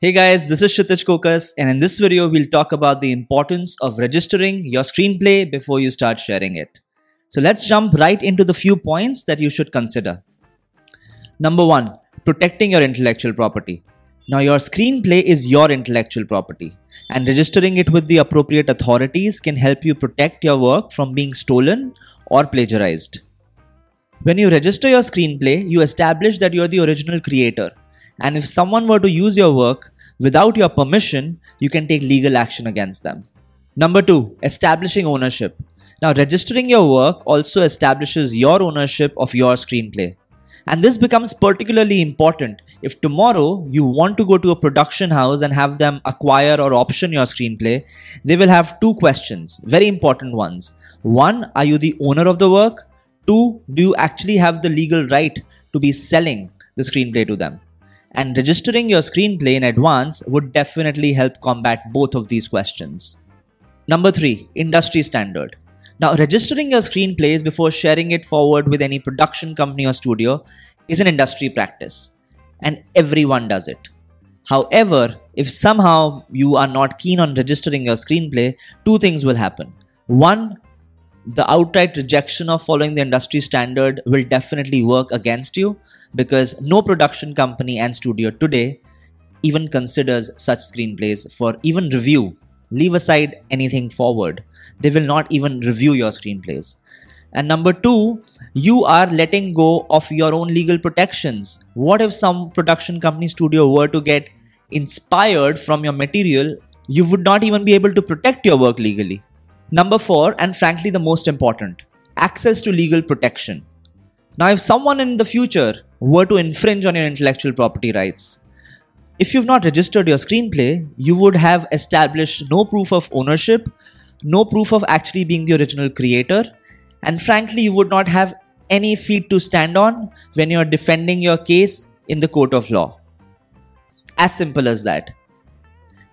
Hey guys, this is Kshitij Kokas, and in this video, we'll talk about the importance of registering your screenplay before you start sharing it. So let's jump right into the few points that you should consider. Number one, protecting your intellectual property. Now, your screenplay is your intellectual property, and registering it with the appropriate authorities can help you protect your work from being stolen or plagiarized. When you register your screenplay, you establish that you're the original creator and if someone were to use your work without your permission, you can take legal action against them. Number two, establishing ownership. Now, registering your work also establishes your ownership of your screenplay. And this becomes particularly important if tomorrow you want to go to a production house and have them acquire or option your screenplay. They will have two questions, very important ones. One, are you the owner of the work? Two, do you actually have the legal right to be selling the screenplay to them? And registering your screenplay in advance would definitely help combat both of these questions. Number 3. Industry Standard. Now, registering your screenplays before sharing it forward with any production company or studio is an industry practice, and everyone does it. However, if somehow you are not keen on registering your screenplay, two things will happen. One, the outright rejection of following the industry standard will definitely work against you because no production company and studio today even considers such screenplays for even review. Leave aside anything forward. They will not even review your screenplays. And number two, you are letting go of your own legal protections. What if some production company studio were to get inspired from your material? You would not even be able to protect your work legally. Number four, and frankly the most important, access to legal protection. Now, if someone in the future were to infringe on your intellectual property rights, if you've not registered your screenplay, you would have established no proof of ownership, no proof of actually being the original creator, and frankly, you would not have any feet to stand on when you're defending your case in the court of law. As simple as that.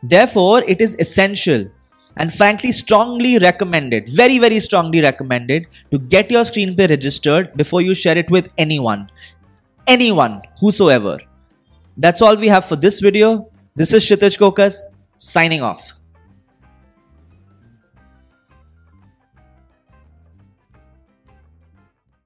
Therefore, it is essential and frankly strongly recommended very very strongly recommended to get your screenplay registered before you share it with anyone anyone whosoever. That's all we have for this video. This is Kshitij Kokas signing off